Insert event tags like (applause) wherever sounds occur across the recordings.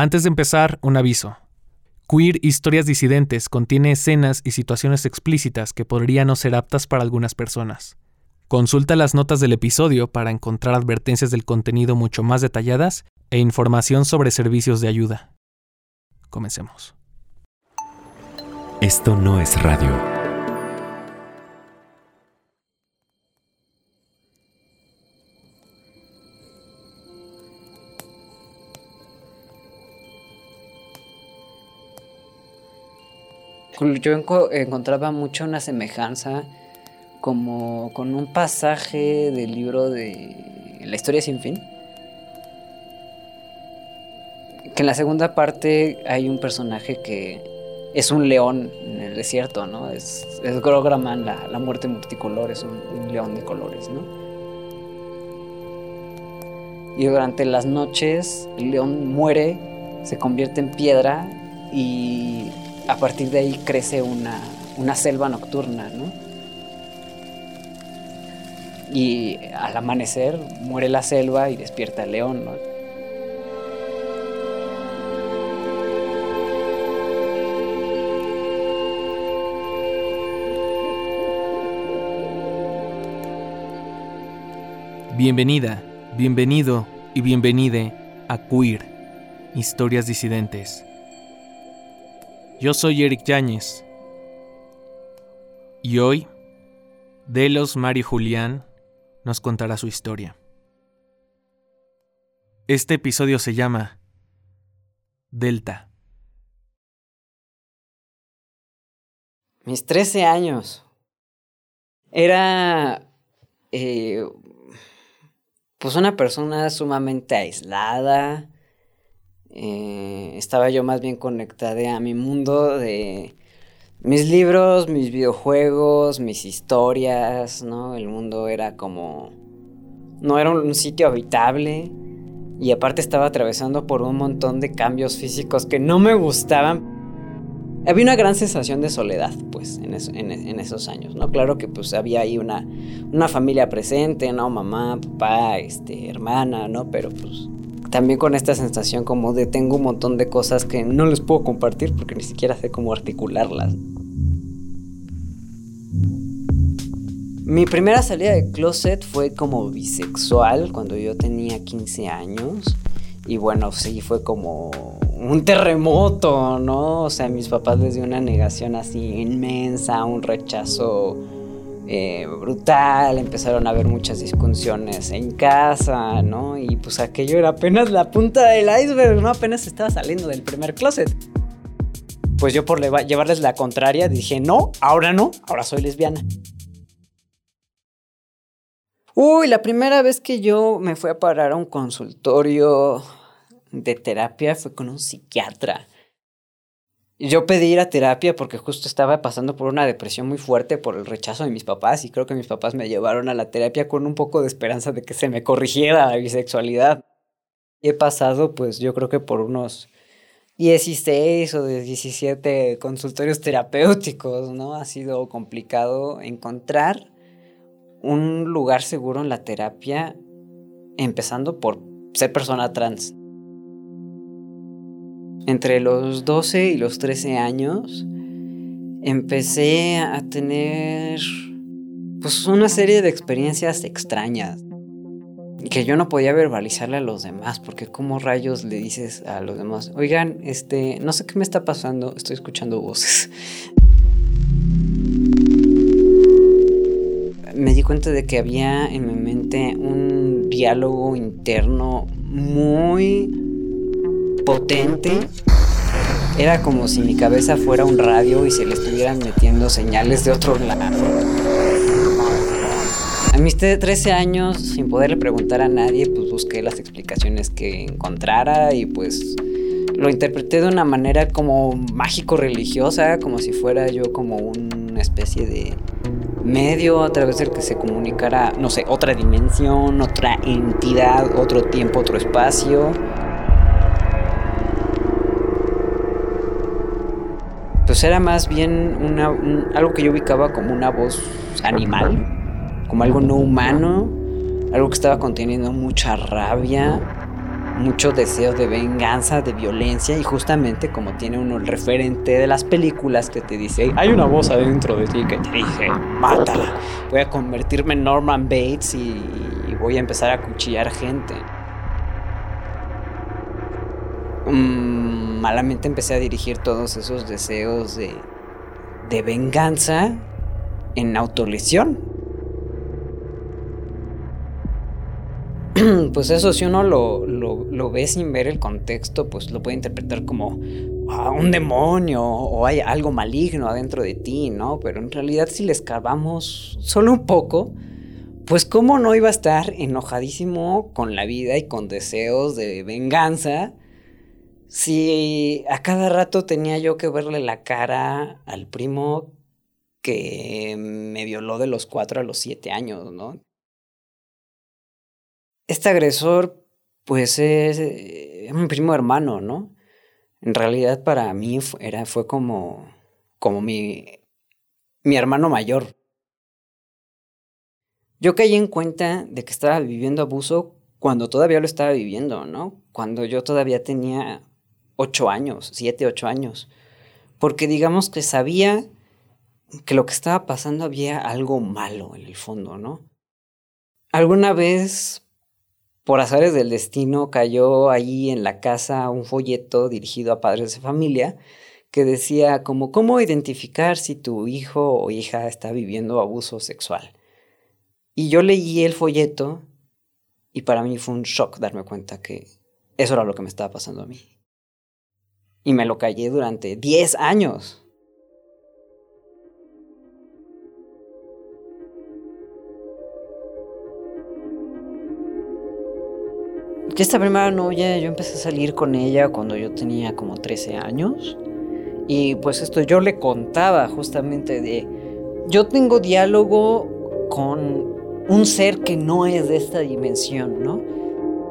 Antes de empezar, un aviso. Queer Historias Disidentes contiene escenas y situaciones explícitas que podrían no ser aptas para algunas personas. Consulta las notas del episodio para encontrar advertencias del contenido mucho más detalladas e información sobre servicios de ayuda. Comencemos. Esto no es radio. Yo encontraba mucho una semejanza como con un pasaje del libro de La historia sin fin. Que en la segunda parte hay un personaje que es un león en el desierto, ¿no? Es, es Grograman, la, muerte multicolor, es un, un, león de colores, ¿no? Y durante las noches el león muere, se convierte en piedra y a partir de ahí crece una, una selva nocturna, ¿no? Y al amanecer muere la selva y despierta el león, ¿no? Bienvenida, bienvenido y bienvenide a Queer, Historias Disidentes. Yo soy Eric Yáñez y hoy Delos Mario Julián nos contará su historia. Este episodio se llama Delta. Mis 13 años. Era eh, pues una persona sumamente aislada. Eh, estaba yo más bien conectada a mi mundo de mis libros, mis videojuegos, mis historias, ¿no? El mundo era como... No era un sitio habitable y aparte estaba atravesando por un montón de cambios físicos que no me gustaban. Había una gran sensación de soledad, pues, en, esos años, ¿no? Claro que, pues, había ahí una, una familia presente, ¿no? Mamá, papá, este, hermana, ¿no? Pero, pues, también con esta sensación como de tengo un montón de cosas que no les puedo compartir porque ni siquiera sé cómo articularlas. Mi primera salida de closet fue como bisexual cuando yo tenía 15 años. Y bueno, sí, fue como un terremoto, ¿no? O sea, mis papás les dio una negación así inmensa, un rechazo eh, brutal, empezaron a haber muchas discusiones en casa, ¿no? Y pues aquello era apenas la punta del iceberg, ¿no? Apenas estaba saliendo del primer closet. Pues yo por llevarles la contraria dije, no, ahora no, ahora soy lesbiana. Uy, la primera vez que yo me fui a parar a un consultorio de terapia fue con un psiquiatra yo pedí ir a terapia porque justo estaba pasando por una depresión muy fuerte por el rechazo de mis papás y creo que mis papás me llevaron a la terapia con un poco de esperanza de que se me corrigiera la bisexualidad. He pasado pues yo creo que por unos 16 o 17 consultorios terapéuticos, ¿no? Ha sido complicado encontrar un lugar seguro en la terapia, empezando por ser persona trans. Entre los 12 y los 13 años empecé a tener pues una serie de experiencias extrañas que yo no podía verbalizarle a los demás porque como rayos le dices a los demás, "Oigan, este, no sé qué me está pasando, estoy escuchando voces." me di cuenta de que había en mi mente un diálogo interno muy potente. Era como si mi cabeza fuera un radio y se le estuvieran metiendo señales de otro lado. A mis 13 años, sin poderle preguntar a nadie, pues busqué las explicaciones que encontrara y pues lo interpreté de una manera como mágico-religiosa, como si fuera yo como una especie de medio a través del que se comunicara, no sé, otra dimensión, otra entidad, otro tiempo, otro espacio. Pues era más bien una, algo que yo ubicaba como una voz animal, como algo no humano, algo que estaba conteniendo mucha rabia, mucho deseo de venganza, de violencia y justamente como tiene uno el referente de las películas que te dice, hay una voz adentro de ti que te dice, mátala, voy a convertirme en Norman Bates y, voy a empezar a cuchillar gente. Mm, malamente empecé a dirigir todos esos deseos de, de venganza en autolesión. (clears throat) pues eso si uno lo, ve sin ver el contexto, pues lo puede interpretar como ah, un demonio o hay algo maligno adentro de ti, ¿no? Pero en realidad si le escarbamos solo un poco, pues cómo no iba a estar enojadísimo con la vida y con deseos de venganza si a cada rato tenía yo que verle la cara al primo que me violó de los cuatro a los siete años, ¿no? este agresor, pues es, eh, mi primo hermano, ¿no? En realidad para mí era, fue como, como mi, mi hermano mayor. Yo caí en cuenta de que estaba viviendo abuso cuando todavía lo estaba viviendo, ¿no? Cuando yo todavía tenía ocho años, siete, ocho años. Porque digamos que sabía que lo que estaba pasando había algo malo en el fondo, ¿no? Alguna vez por azares del destino cayó ahí en la casa un folleto dirigido a padres de familia que decía como cómo identificar si tu hijo o hija está viviendo abuso sexual. Y yo leí el folleto y para mí fue un shock darme cuenta que eso era lo que me estaba pasando a mí. Y me lo callé durante 10 años. esta primera novia yo empecé a salir con ella cuando yo tenía como 13 años. Y pues esto yo le contaba justamente de, yo tengo diálogo con un ser que no es de esta dimensión, ¿no?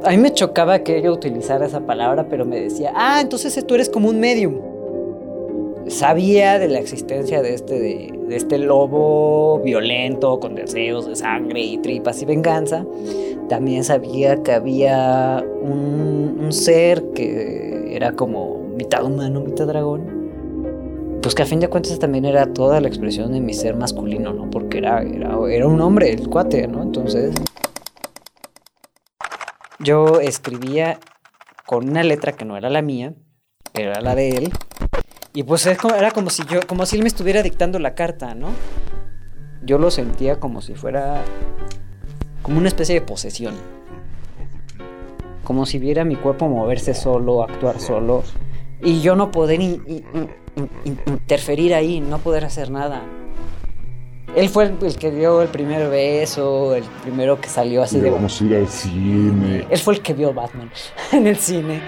A mí me chocaba que ella utilizara esa palabra, pero me decía, ah, entonces tú eres como un medium. Sabía de la existencia de este, de, este lobo violento, con deseos de sangre y tripas y venganza, también sabía que había un, ser que era como mitad humano, mitad dragón. Pues que a fin de cuentas también era toda la expresión de mi ser masculino, ¿no? Porque era, era, era un hombre, el cuate, ¿no? Entonces yo escribía con una letra que no era la mía, era la de él. Y pues era como si yo, como si él me estuviera dictando la carta, ¿no? Yo lo sentía como si fuera como una especie de posesión. Como si viera mi cuerpo moverse solo, actuar solo, y yo no poder interferir ahí, no poder hacer nada. Él fue el, que dio el primer beso, el primero que salió así de... Vamos a ir al cine. Él fue el que vio Batman (laughs) en el cine.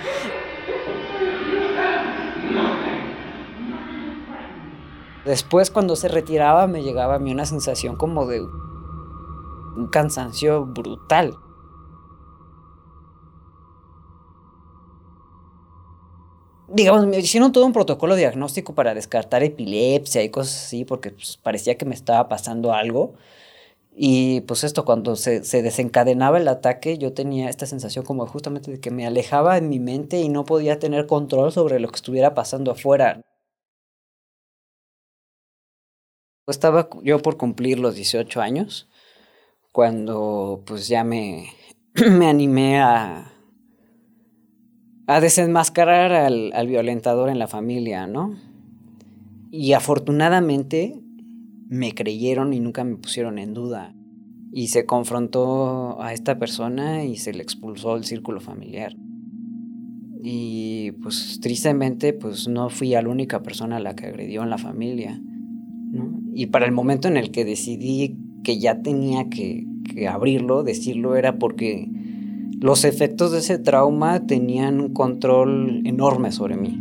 Después cuando se retiraba me llegaba a mí una sensación como de un cansancio brutal. Digamos, me hicieron todo un protocolo diagnóstico para descartar epilepsia y cosas así, porque pues, parecía que me estaba pasando algo. Y pues esto, cuando se, se, desencadenaba el ataque, yo tenía esta sensación como justamente de que me alejaba en mi mente y no podía tener control sobre lo que estuviera pasando afuera. Estaba yo por cumplir los 18 años cuando pues ya me, (clears throat) me animé a, a desenmascarar al, al violentador en la familia, ¿no? Y afortunadamente me creyeron y nunca me pusieron en duda. Y se confrontó a esta persona y se le expulsó del círculo familiar. Y pues tristemente pues no fui la única persona a la que agredió en la familia. ¿no? Y para el momento en el que decidí que ya tenía que, abrirlo, decirlo, era porque los efectos de ese trauma tenían un control enorme sobre mí.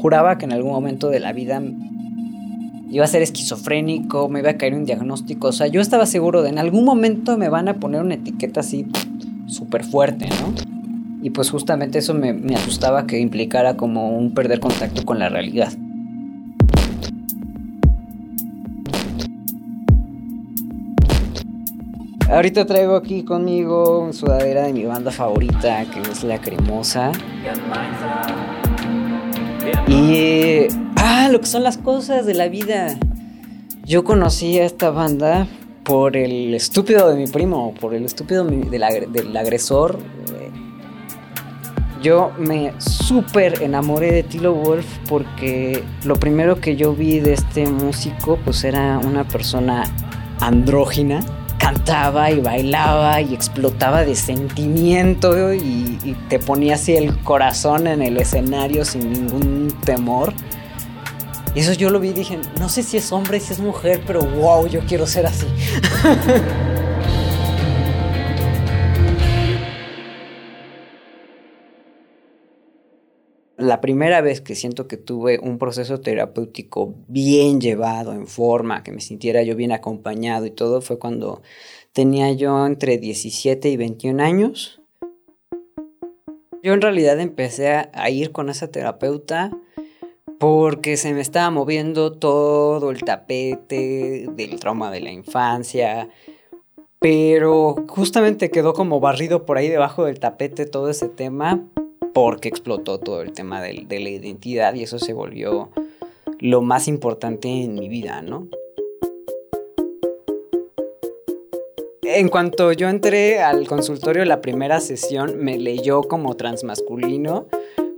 Juraba que en algún momento de la vida iba a ser esquizofrénico, me iba a caer un diagnóstico. O sea, yo estaba seguro de en algún momento me van a poner una etiqueta así súper fuerte, ¿no? Y pues justamente eso me, me asustaba que implicara como un perder contacto con la realidad. Ahorita traigo aquí conmigo una sudadera de mi banda favorita, que es La Cremosa. Y... Ah, lo que son las cosas de la vida. Yo conocí a esta banda por el estúpido de mi primo, por el estúpido del, agresor. Yo me súper enamoré de Tilo Wolf porque lo primero que yo vi de este músico pues era una persona andrógina. Cantaba y bailaba y explotaba de sentimiento y, te ponía así el corazón en el escenario sin ningún temor. Y eso yo lo vi y dije, no sé si es hombre, si es mujer, pero wow, yo quiero ser así. (laughs) La primera vez que siento que tuve un proceso terapéutico bien llevado, en forma, que me sintiera yo bien acompañado y todo, fue cuando tenía yo entre 17 y 21 años. Yo en realidad empecé a ir con esa terapeuta porque se me estaba moviendo todo el tapete del trauma de la infancia, pero justamente quedó como barrido por ahí debajo del tapete todo ese tema porque explotó todo el tema de, la identidad y eso se volvió lo más importante en mi vida, ¿no? En cuanto yo entré al consultorio la primera sesión, me leyó como transmasculino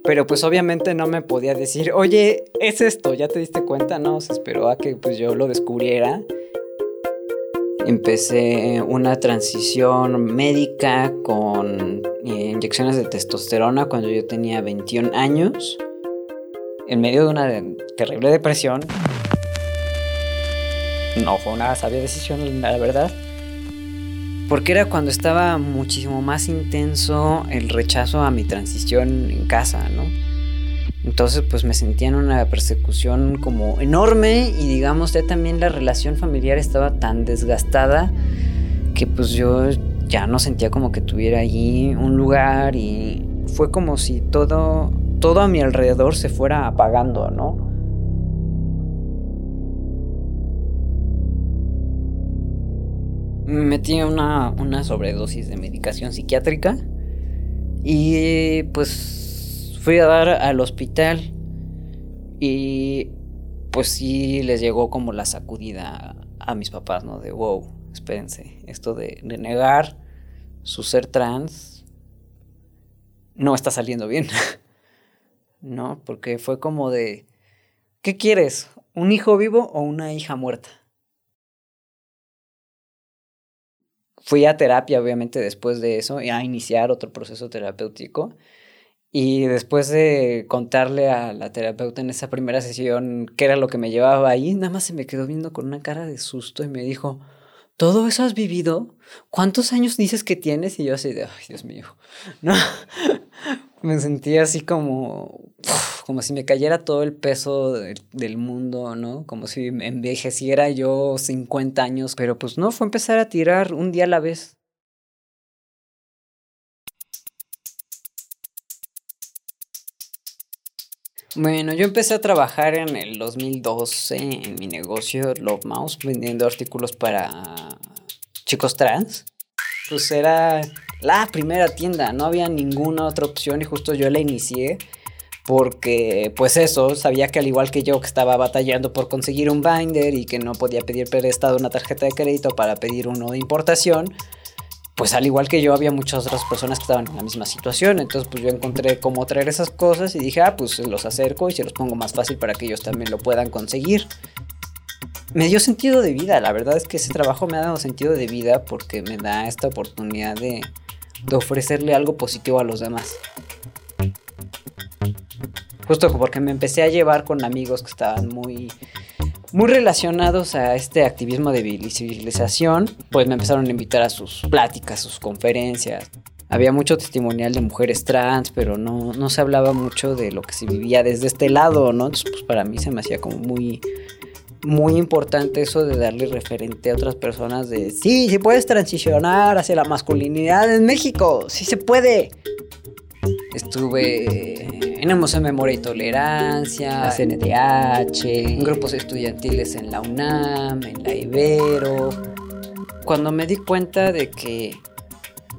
pero pues obviamente no me podía decir, oye, es esto, ¿ya te diste cuenta? No, se esperó a que pues yo lo descubriera. Empecé una transición médica con eh, inyecciones de testosterona cuando yo tenía 21 años, en medio de una terrible depresión. No fue una sabia decisión, la verdad. Porque era cuando estaba muchísimo más intenso el rechazo a mi transición en casa, ¿no? Entonces pues me sentía en una persecución como enorme y digamos ya también la relación familiar estaba tan desgastada que pues yo ya no sentía como que tuviera allí un lugar y fue como si todo, todo a mi alrededor se fuera apagando, ¿no? me metí una, una sobredosis de medicación psiquiátrica y pues fui a dar al hospital y pues sí les llegó como la sacudida a, mis papás, ¿no? De wow, espérense, esto de, de negar su ser trans no está saliendo bien, (laughs) ¿no? Porque fue como de, ¿qué quieres? ¿Un hijo vivo o una hija muerta? fui a terapia, obviamente, después de eso, a iniciar otro proceso terapéutico. Y después de contarle a la terapeuta en esa primera sesión qué era lo que me llevaba ahí, nada más se me quedó viendo con una cara de susto y me dijo, ¿todo eso has vivido? ¿Cuántos años dices que tienes? Y yo así de, ay, Dios mío, (laughs) no, me sentía así como, como si me cayera todo el peso del mundo, ¿no? Como si envejeciera yo 50 años, pero pues no, fue empezar a tirar un día a la vez. Bueno, yo empecé a trabajar en el 2012 en mi negocio Love Mouse vendiendo artículos para chicos trans. Pues era la primera tienda, no había ninguna otra opción y justo yo la inicié porque pues eso, sabía que al igual que yo que estaba batallando por conseguir un binder y que no podía pedir prestado una tarjeta de crédito para pedir uno de importación, pues al igual que yo había muchas otras personas que estaban en la misma situación, entonces pues yo encontré cómo traer esas cosas y dije, ah, pues los acerco y se los pongo más fácil para que ellos también lo puedan conseguir. Me dio sentido de vida, la verdad es que ese trabajo me ha dado sentido de vida porque me da esta oportunidad de de ofrecerle algo positivo a los demás. Justo porque me empecé a llevar con amigos que estaban muy, muy relacionados a este activismo de visibilización, pues me empezaron a invitar a sus pláticas, sus conferencias. Había mucho testimonial de mujeres trans, pero no, no se hablaba mucho de lo que se vivía desde este lado, ¿no? Entonces, pues para mí se me hacía como muy, muy importante eso de darle referente a otras personas de sí, sí puedes transicionar hacia la masculinidad en México, sí se puede. Estuve Museo de Memoria y Tolerancia, la CNDH, grupos estudiantiles en la UNAM, en la Ibero. cuando me di cuenta de que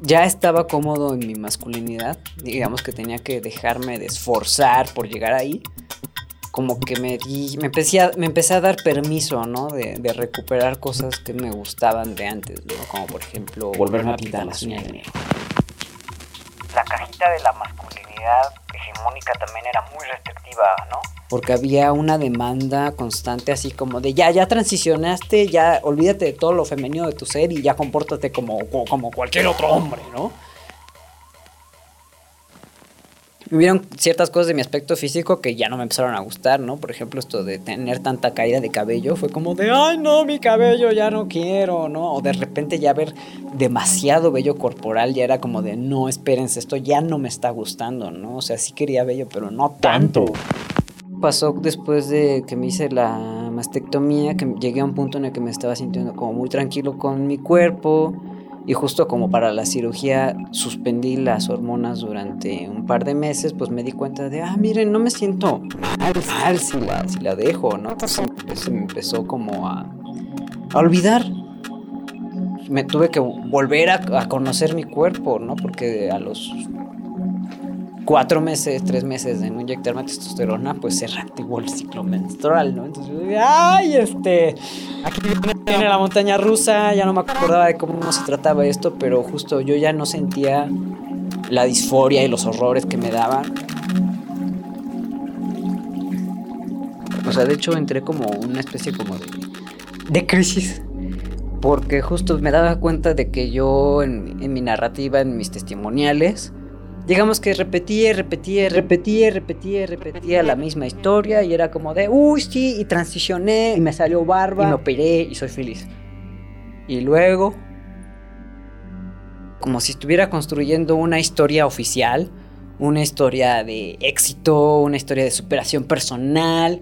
ya estaba cómodo en mi masculinidad, digamos que tenía que dejarme de esforzar por llegar ahí, como que me di, me empecé a, me empecé a dar permiso, ¿no? De, de recuperar cosas que me gustaban de antes, ¿no? Como por ejemplo volverme a pintar las uñas. La cajita de la masculinidad hegemónica también era muy restrictiva, ¿no? porque había una demanda constante así como de ya, ya transicionaste, ya olvídate de todo lo femenino de tu ser y ya compórtate como, como cualquier otro hombre, ¿no? Hubieron ciertas cosas de mi aspecto físico que ya no me empezaron a gustar, ¿no? Por ejemplo, esto de tener tanta caída de cabello fue como de, ay, no, mi cabello ya no quiero, ¿no? O de repente ya ver demasiado vello corporal ya era como de, no, espérense, esto ya no me está gustando, ¿no? O sea, sí quería vello, pero no tanto pasó después de que me hice la mastectomía, que llegué a un punto en el que me estaba sintiendo como muy tranquilo con mi cuerpo y justo como para la cirugía suspendí las hormonas durante un par de meses, pues me di cuenta de, ah, miren, no me siento mal, si, la, si la dejo, ¿no? Entonces se me empezó como a, a olvidar. Me tuve que volver a, a conocer mi cuerpo, ¿no? Porque a los cuatro meses, tres meses de no inyectarme testosterona, pues se reactivó el ciclo menstrual, ¿no? Entonces yo dije, ay, este, aquí viene la montaña rusa, ya no me acordaba de cómo se trataba esto, pero justo yo ya no sentía la disforia y los horrores que me daban. O sea, de hecho entré como una especie como de, de crisis porque justo me daba cuenta de que yo en, en mi narrativa, en mis testimoniales, digamos que repetía, repetía, repetía, repetía, repetía la misma historia y era como de, uy, sí, y transicioné y me salió barba y me operé y soy feliz. Y luego, como si estuviera construyendo una historia oficial, una historia de éxito, una historia de superación personal,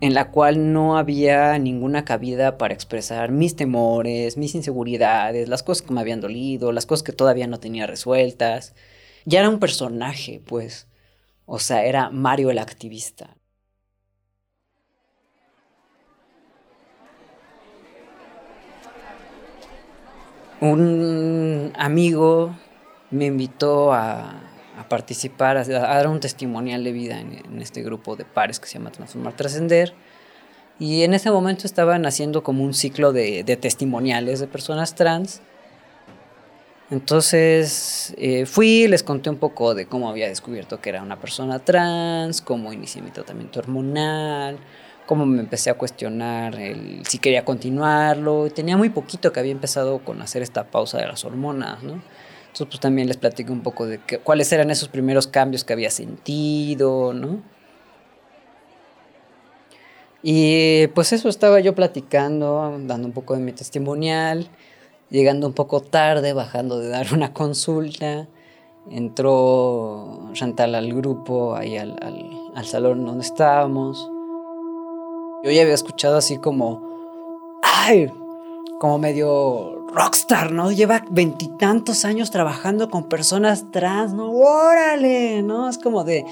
en la cual no había ninguna cabida para expresar mis temores, mis inseguridades, las cosas que me habían dolido, las cosas que todavía no tenía resueltas ya era un personaje, pues. O sea, era Mario el activista. Un amigo me invitó a, participar, a, dar un testimonial de vida en, este grupo de pares que se llama Transformar Trascender. Y en ese momento estaban haciendo como un ciclo de testimoniales de personas trans entonces eh, fui, les conté un poco de cómo había descubierto que era una persona trans, cómo inicié mi tratamiento hormonal, cómo me empecé a cuestionar si quería continuarlo. Tenía muy poquito que había empezado con hacer esta pausa de las hormonas, ¿no? Entonces pues también les platiqué un poco de cuáles eran esos primeros cambios que había sentido, ¿no? Y pues eso estaba yo platicando, dando un poco de mi testimonial llegando un poco tarde, bajando de dar una consulta. Entró Chantal al grupo, ahí al, al, salón donde estábamos. Yo ya había escuchado así como, ¡ay! Como medio rockstar, ¿no? Lleva veintitantos años trabajando con personas trans, ¿no? ¡Órale! ¿No? Es como de,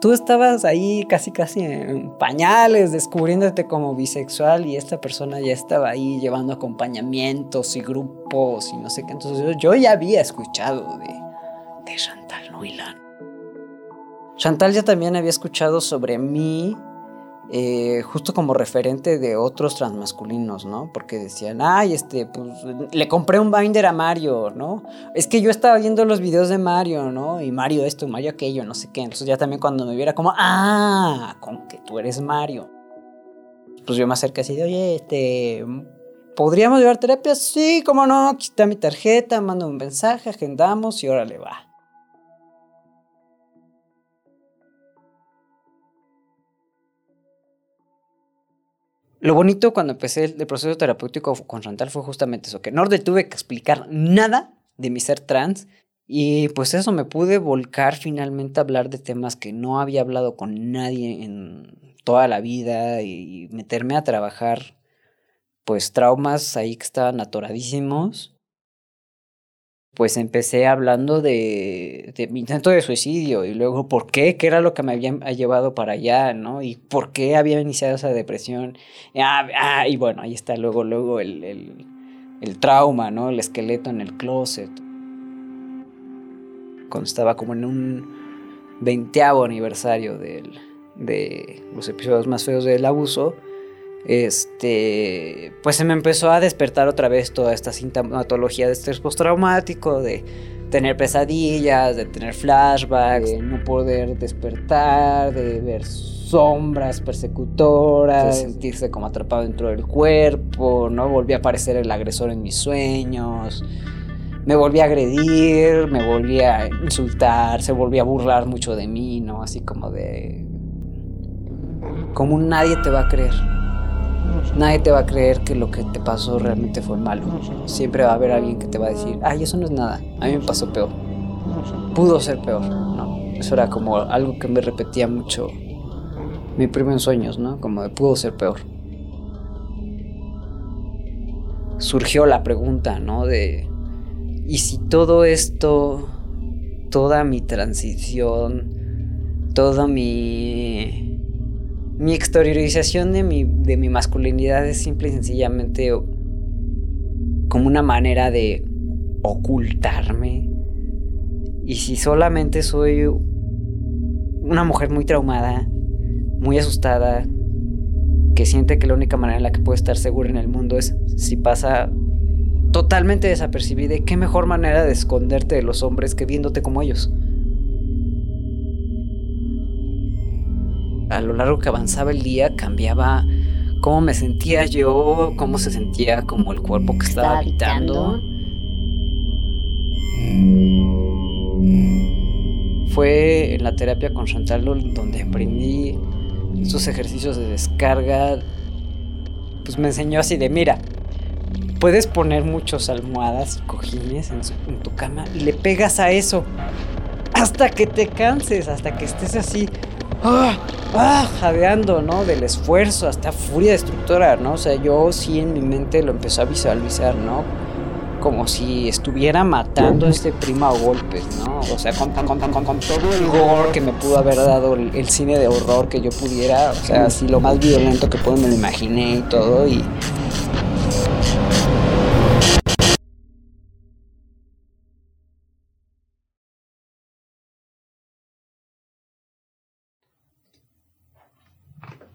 tú estabas ahí casi casi en pañales, descubriéndote como bisexual y esta persona ya estaba ahí llevando acompañamientos y grupos y no sé qué. Entonces yo, ya había escuchado de, de Chantal Nuilan. Chantal ya también había escuchado sobre mí eh, justo como referente de otros transmasculinos, ¿no? Porque decían, ay, este, pues le compré un binder a Mario, ¿no? Es que yo estaba viendo los videos de Mario, ¿no? Y Mario esto, Mario aquello, no sé qué. Entonces ya también cuando me viera como, ah, con que tú eres Mario. Pues yo me acerqué así de, oye, este, ¿podríamos llevar terapia? Sí, cómo no, aquí mi tarjeta, mando un mensaje, agendamos y órale va. Lo bonito cuando empecé el, proceso terapéutico con Chantal fue justamente eso, que no le tuve que explicar nada de mi ser trans y pues eso me pude volcar finalmente a hablar de temas que no había hablado con nadie en toda la vida y meterme a trabajar pues traumas ahí que estaban atoradísimos pues empecé hablando de, mi intento de suicidio y luego por qué, qué era lo que me había llevado para allá, ¿no? Y por qué había iniciado esa depresión. Ah, ah y bueno, ahí está luego, luego el, el trauma, ¿no? El esqueleto en el closet. Cuando estaba como en un veinteavo aniversario del, de los episodios más feos del abuso, este, pues se me empezó a despertar otra vez toda esta sintomatología de estrés postraumático, de tener pesadillas, de tener flashbacks, de no poder despertar, de ver sombras persecutoras, de sentirse como atrapado dentro del cuerpo, ¿no? Volví a aparecer el agresor en mis sueños. Me volví a agredir, me volví a insultar, se volvió a burlar mucho de mí, ¿no? Así como de como nadie te va a creer. Nadie te va a creer que lo que te pasó realmente fue malo. Siempre va a haber alguien que te va a decir, ay, eso no es nada, a mí me pasó peor. Pudo ser peor, ¿no? Eso era como algo que me repetía mucho mi primo en sueños, ¿no? Como de pudo ser peor. Surgió la pregunta, ¿no? De, ¿y si todo esto, toda mi transición, toda mi mi exteriorización de mi, de mi masculinidad es simple y sencillamente como una manera de ocultarme. Y si solamente soy una mujer muy traumada, muy asustada, que siente que la única manera en la que puede estar segura en el mundo es si pasa totalmente desapercibida, ¿qué mejor manera de esconderte de los hombres que viéndote como ellos? A lo largo que avanzaba el día cambiaba cómo me sentía yo, cómo se sentía como el cuerpo que estaba habitando. Fue en la terapia con Chantal donde aprendí esos ejercicios de descarga. Pues me enseñó así de, mira, puedes poner muchas almohadas y cojines en, en tu cama y le pegas a eso hasta que te canses, hasta que estés así ah, ah, jadeando, ¿no? Del esfuerzo, hasta furia destructora, ¿no? O sea, yo sí en mi mente lo empecé a visualizar, ¿no? Como si estuviera matando a este primo a golpes, ¿no? O sea, con, con, con, todo el gore que me pudo haber dado el, el, cine de horror que yo pudiera, o sea, así lo más violento que puedo me lo imaginé y todo, y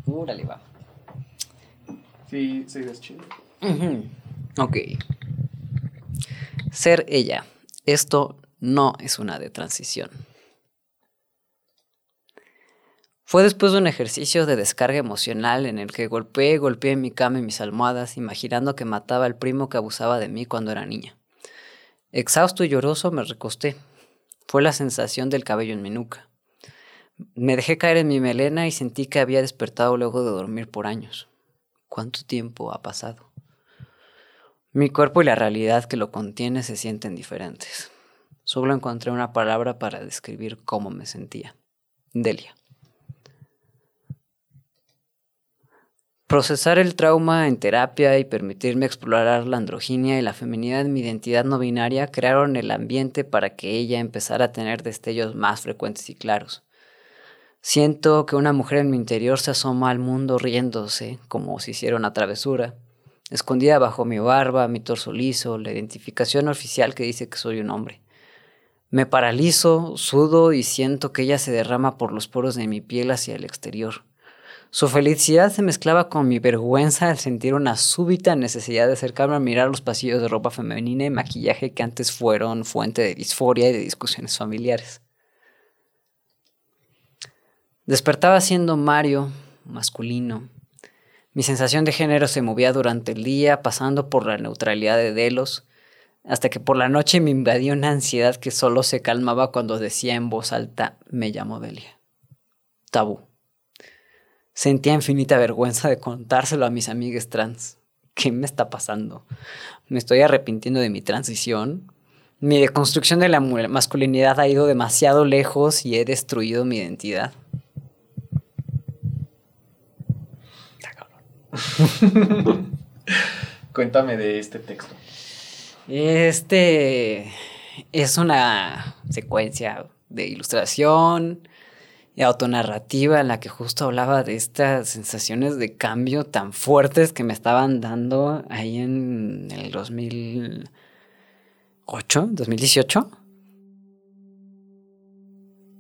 Órale, va. Sí, sí, es chido. Ok. Ser ella. Esto no es una de transición. Fue después de un ejercicio de descarga emocional en el que golpeé, golpeé mi cama y mis almohadas, imaginando que mataba al primo que abusaba de mí cuando era niña. Exhausto y lloroso me recosté. Fue la sensación del cabello en mi nuca. Me dejé caer en mi melena y sentí que había despertado luego de dormir por años. ¿Cuánto tiempo ha pasado? Mi cuerpo y la realidad que lo contiene se sienten diferentes. Solo encontré una palabra para describir cómo me sentía. Delia. Procesar el trauma en terapia y permitirme explorar la androginia y la feminidad en mi identidad no binaria crearon el ambiente para que ella empezara a tener destellos más frecuentes y claros. Siento que una mujer en mi interior se asoma al mundo riéndose, como si hiciera una travesura, escondida bajo mi barba, mi torso liso, la identificación oficial que dice que soy un hombre. Me paralizo, sudo y siento que ella se derrama por los poros de mi piel hacia el exterior. Su felicidad se mezclaba con mi vergüenza al sentir una súbita necesidad de acercarme a mirar los pasillos de ropa femenina y maquillaje que antes fueron fuente de disforia y de discusiones familiares. Despertaba siendo Mario, masculino. Mi sensación de género se movía durante el día, pasando por la neutralidad de Delos, hasta que por la noche me invadió una ansiedad que solo se calmaba cuando decía en voz alta, me llamo Delia. Tabú. Sentía infinita vergüenza de contárselo a mis amigas trans. ¿Qué me está pasando? ¿Me estoy arrepintiendo de mi transición? Mi deconstrucción de la masculinidad ha ido demasiado lejos y he destruido mi identidad. (laughs) Cuéntame de este texto. Este es una secuencia de ilustración autonarrativa en la que justo hablaba de estas sensaciones de cambio tan fuertes que me estaban dando ahí en el 2008, 2018.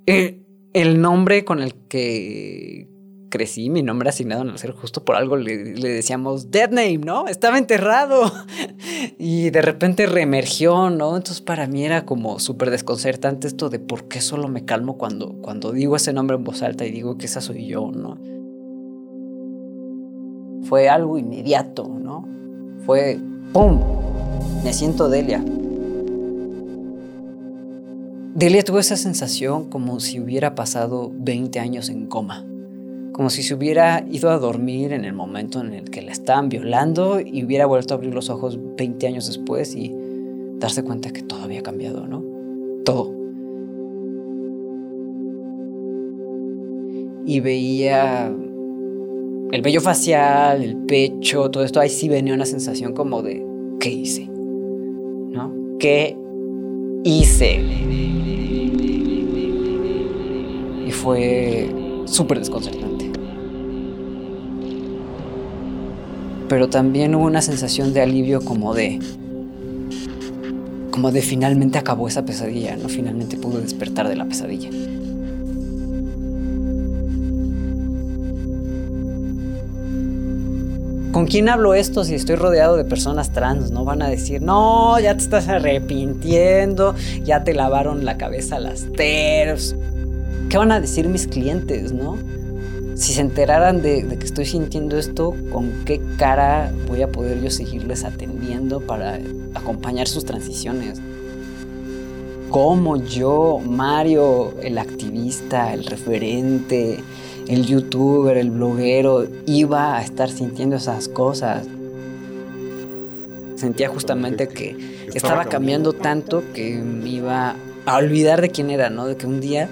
El, el nombre con el que crecí, mi nombre asignado en el ser justo por algo le, decíamos Dead Name, ¿no? Estaba enterrado. (laughs) y de repente reemergió, ¿no? Entonces para mí era como súper desconcertante esto de por qué solo me calmo cuando, cuando digo ese nombre en voz alta y digo que esa soy yo, ¿no? Fue algo inmediato, ¿no? Fue ¡pum! Me siento Delia. Delia tuvo esa sensación como si hubiera pasado 20 años en coma como si se hubiera ido a dormir en el momento en el que la estaban violando y hubiera vuelto a abrir los ojos 20 años después y darse cuenta que todo había cambiado, ¿no? Todo. Y veía el vello facial, el pecho, todo esto, ahí sí venía una sensación como de, ¿qué hice? ¿No? ¿Qué hice? Y fue súper desconcertante. Pero también hubo una sensación de alivio como de como de finalmente acabó esa pesadilla, ¿no? Finalmente pude despertar de la pesadilla. ¿Con quién hablo esto si estoy rodeado de personas trans? No van a decir, no, ya te estás arrepintiendo, ya te lavaron la cabeza las TERFs. ¿Qué van a decir mis clientes, no? Si se enteraran de, que estoy sintiendo esto, ¿con qué cara voy a poder yo seguirles atendiendo para acompañar sus transiciones? ¿Cómo yo, Mario, el activista, el referente, el youtuber, el bloguero, iba a estar sintiendo esas cosas? Sentía justamente que estaba cambiando tanto que me iba a olvidar de quién era, ¿no? De que un día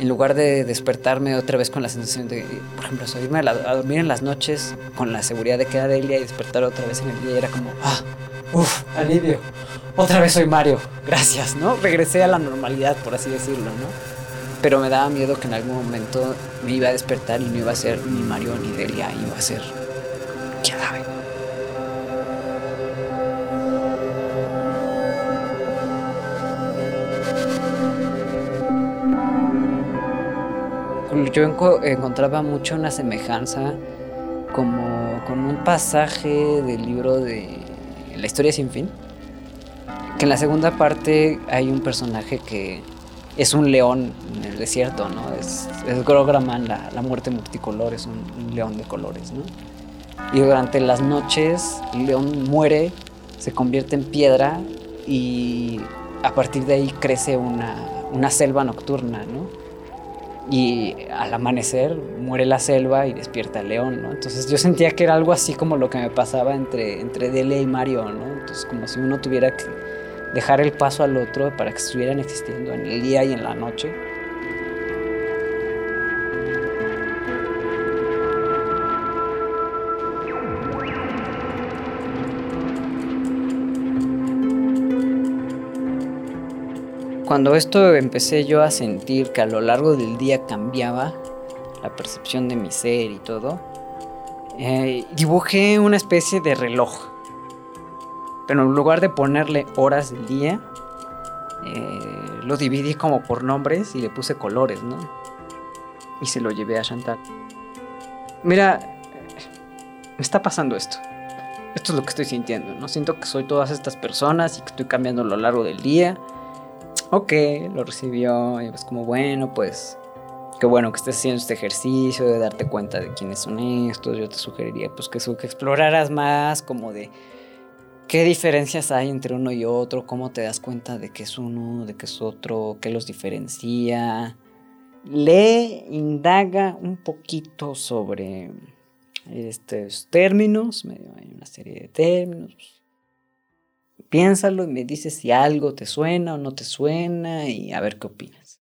en lugar de despertarme otra vez con la sensación de, por ejemplo, subirme a, dormir en las noches con la seguridad de que era Delia y despertar otra vez en el día, era como, ah, uff, alivio, otra vez soy Mario, gracias, ¿no? Regresé a la normalidad, por así decirlo, ¿no? Pero me daba miedo que en algún momento me iba a despertar y no iba a ser ni Mario ni Delia, iba a ser, quién. Yo encontraba mucho una semejanza como con un pasaje del libro de La historia sin fin, que en la segunda parte hay un personaje que es un león en el desierto, ¿no? Es, es Grograman, la, la, muerte multicolor, es un, león de colores, ¿no? Y durante las noches el león muere, se convierte en piedra y a partir de ahí crece una, una selva nocturna, ¿no? Y al amanecer muere la selva y despierta el león, ¿no? Entonces yo sentía que era algo así como lo que me pasaba entre, entre Dele y Mario, ¿no? Entonces como si uno tuviera que dejar el paso al otro para que estuvieran existiendo en el día y en la noche. Cuando esto empecé yo a sentir que a lo largo del día cambiaba la percepción de mi ser y todo, eh, dibujé una especie de reloj. Pero en lugar de ponerle horas del día, eh, lo dividí como por nombres y le puse colores, ¿no? Y se lo llevé a Chantal. Mira, me está pasando esto. Esto es lo que estoy sintiendo, ¿no? Siento que soy todas estas personas y que estoy cambiando a lo largo del día Ok, lo recibió y pues como bueno, pues qué bueno que estés haciendo este ejercicio de darte cuenta de quiénes son estos. Yo te sugeriría pues que, que exploraras más como de qué diferencias hay entre uno y otro, cómo te das cuenta de qué es uno, de qué es otro, qué los diferencia. Lee, indaga un poquito sobre estos términos, hay una serie de términos Piénsalo y me dices si algo te suena o no te suena y a ver qué opinas.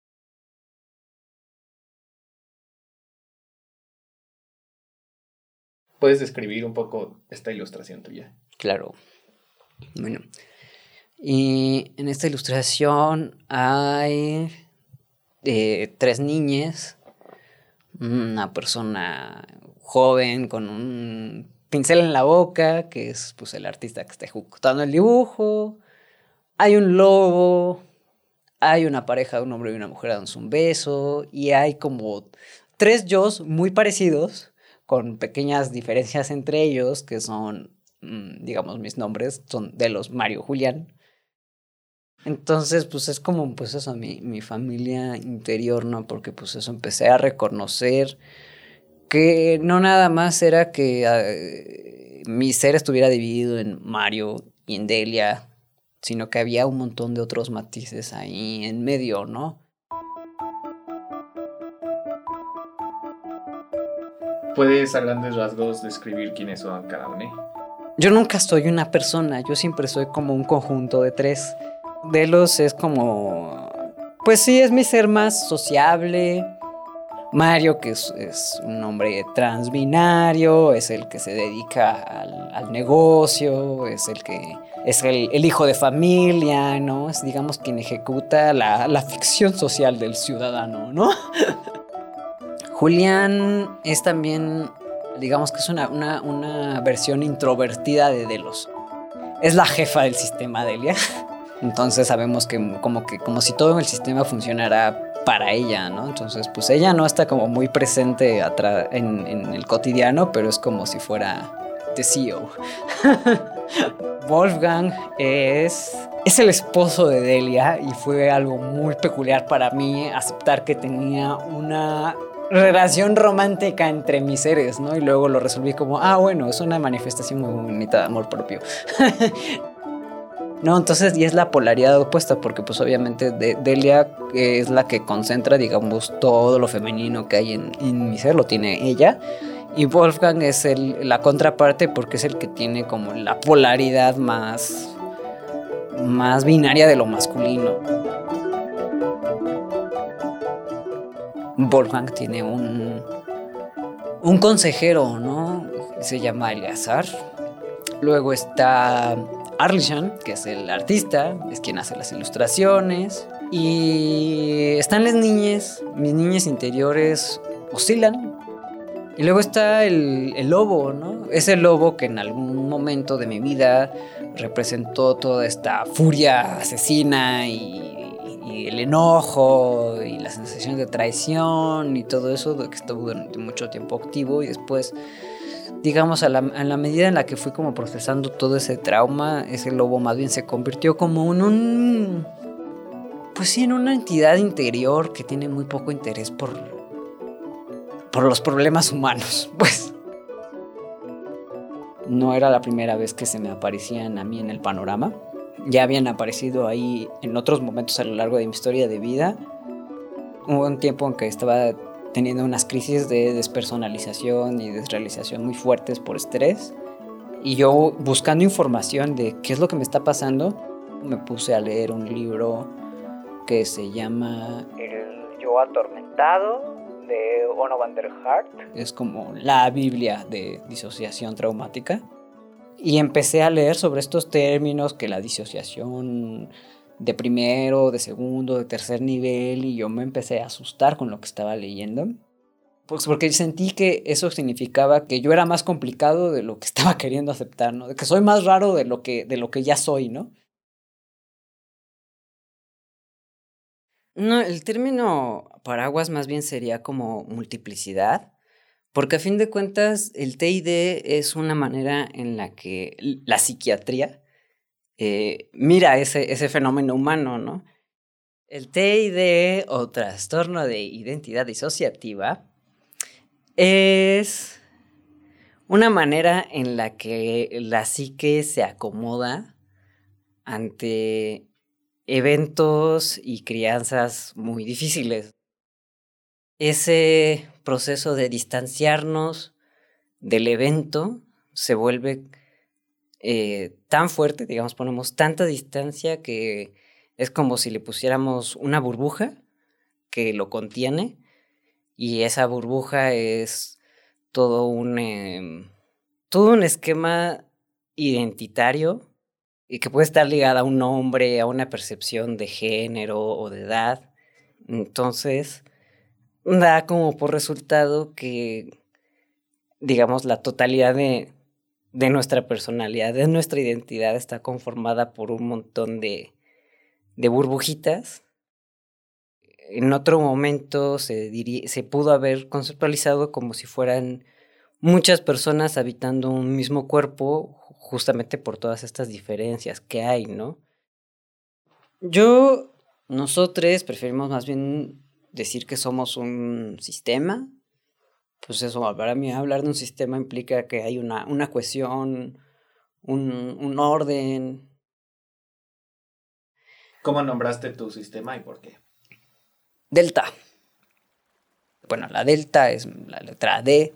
¿Puedes describir un poco esta ilustración tuya? Claro. Bueno, y en esta ilustración hay eh, tres niñas una persona joven con un pincel en la boca, que es pues el artista que está ejecutando el dibujo. Hay un lobo, hay una pareja un hombre y una mujer dándose un beso, y hay como tres yo muy parecidos, con pequeñas diferencias entre ellos, que son, mm, digamos, mis nombres, son de los Mario Julián. Entonces, pues es como, pues eso, mi, mi familia interior, ¿no? Porque pues eso, empecé a reconocer que no nada más era que ah, mi ser estuviera dividido en Mario y en Delia, sino que había un montón de otros matices ahí en medio, ¿no? ¿Puedes a grandes rasgos describir quiénes son cada uno? Yo nunca soy una persona, yo siempre soy como un conjunto de tres. Delos es como... Pues sí, es mi ser más sociable. Mario, que es, un hombre transbinario, es el que se dedica al, negocio, es el que es el, hijo de familia, ¿no? Es, digamos, quien ejecuta la, la ficción social del ciudadano, ¿no? (laughs) Julián es también, digamos que es una, una, una versión introvertida de Delos. Es la jefa del sistema Delia. (laughs) Entonces sabemos que como que como si todo el sistema funcionara para ella, ¿no? Entonces, pues ella no está como muy presente en, en el cotidiano, pero es como si fuera the CEO. (laughs) Wolfgang es, es el esposo de Delia y fue algo muy peculiar para mí aceptar que tenía una relación romántica entre mis seres, ¿no? Y luego lo resolví como, ah, bueno, es una manifestación muy bonita de amor propio. (laughs) no, entonces, y es la polaridad opuesta, porque pues obviamente Delia es la que concentra, digamos, todo lo femenino que hay en, mi ser, lo tiene ella. Y Wolfgang es el, la contraparte porque es el que tiene como la polaridad más, más binaria de lo masculino. Wolfgang tiene un, un consejero, ¿no? Se llama Eleazar. Luego está Arlishan, que es el artista, es quien hace las ilustraciones. Y están las niñas, mis niñas interiores oscilan. Y luego está el, lobo, ¿no? Ese lobo que en algún momento de mi vida representó toda esta furia asesina y el enojo y la sensación de traición y todo eso que estuvo durante mucho tiempo activo y después digamos a la, medida en la que fui como procesando todo ese trauma ese lobo más se convirtió como en un pues sí en una entidad interior que tiene muy poco interés por por los problemas humanos (laughs) pues no era la primera vez que se me aparecían a mí en el panorama ya habían aparecido ahí en otros momentos a lo largo de mi historia de vida. Hubo un tiempo en que estaba teniendo unas crisis de despersonalización y desrealización muy fuertes por estrés. Y yo buscando información de qué es lo que me está pasando, me puse a leer un libro que se llama El yo atormentado de Ono van der Hart. Es como la Biblia de disociación traumática. Y empecé a leer sobre estos términos, que la disociación de primero, de segundo, de tercer nivel, y yo me empecé a asustar con lo que estaba leyendo. Pues porque sentí que eso significaba que yo era más complicado de lo que (laughs) estaba queriendo aceptar, ¿no? De que soy más raro de lo que, de lo que ya soy, ¿no? No, el término paraguas más bien sería como multiplicidad porque a fin de cuentas, el TID es una manera en la que la psiquiatría eh, mira ese, ese fenómeno humano, ¿no? El TID o trastorno de identidad disociativa es una manera en la que la psique se acomoda ante eventos y crianzas muy difíciles. Ese proceso de distanciarnos del evento se vuelve eh, tan fuerte, digamos, ponemos tanta distancia que es como si le pusiéramos una burbuja que lo contiene y esa burbuja es todo un, em, todo un esquema identitario y que puede estar ligada a un nombre, a una percepción de género o de edad. Entonces, da como por resultado que, digamos, la totalidad de, de nuestra personalidad, de nuestra identidad está conformada por un montón de, de burbujitas. En otro momento se, se pudo haber conceptualizado como si fueran muchas personas habitando un mismo cuerpo justamente por todas estas diferencias que hay, ¿no? Yo, nosotros preferimos más bien decir que somos un sistema. Pues eso, para mí hablar de un sistema implica que hay una, una cohesión, un, un orden. ¿Cómo nombraste tu sistema y por qué? Delta. Bueno, la delta es la letra D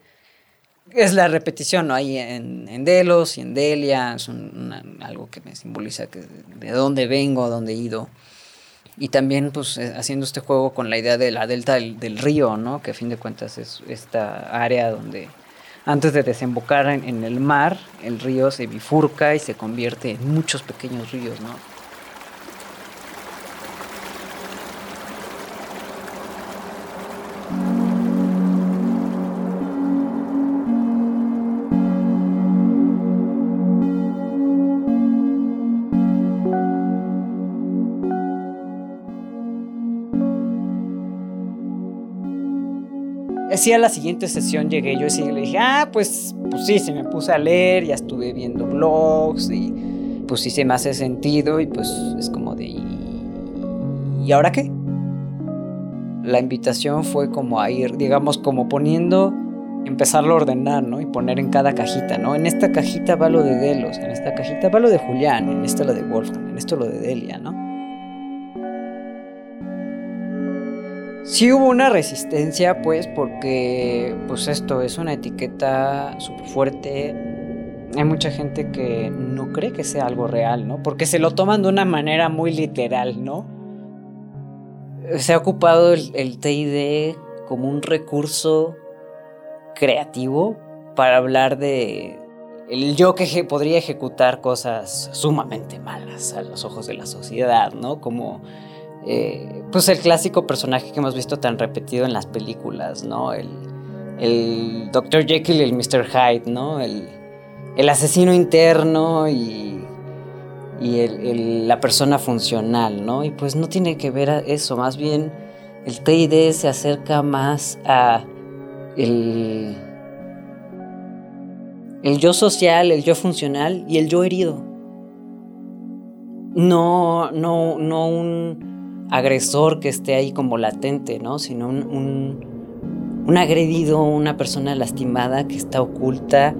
es la repetición, ¿no? Hay en, en Delos y en Delia, es algo que me simboliza que de dónde vengo, a dónde he ido. Y también, pues, eh, haciendo este juego con la idea de la delta del, río, ¿no? Que a fin de cuentas es esta área donde antes de desembocar en el mar, el río se bifurca y se convierte en muchos pequeños ríos, ¿no? Sí, a la siguiente sesión llegué yo y le dije, ah, pues, pues sí, se me puse a leer, ya estuve viendo blogs y pues sí se me hace sentido y pues es como de, ¿y ahora qué? La invitación fue como a ir, digamos, como poniendo, empezarlo a ordenar, ¿no? Y poner en cada cajita, ¿no? En esta cajita va lo de Delos, en esta cajita va lo de Julián, en esta lo de Wolfgang, en esto lo de Delia, ¿no? Sí hubo una resistencia, pues, porque, pues esto es una etiqueta súper fuerte. Hay mucha gente que no cree que sea algo real, ¿no? Porque se lo toman de una manera muy literal, ¿no? Se ha ocupado el, TID como un recurso creativo para hablar de el yo que podría ejecutar cosas sumamente malas a los ojos de la sociedad, ¿no? Como eh, pues el clásico personaje que hemos visto tan repetido en las películas, ¿no? El, el Dr. Jekyll y el Mr. Hyde, ¿no? El, el asesino interno y, y el, la persona funcional, ¿no? Y pues no tiene que ver eso, más bien el TID se acerca más a el, el yo social, el yo funcional y el yo herido. No, no, no un agresor que esté ahí como latente, ¿no? Sino un, un, agredido, una persona lastimada que está oculta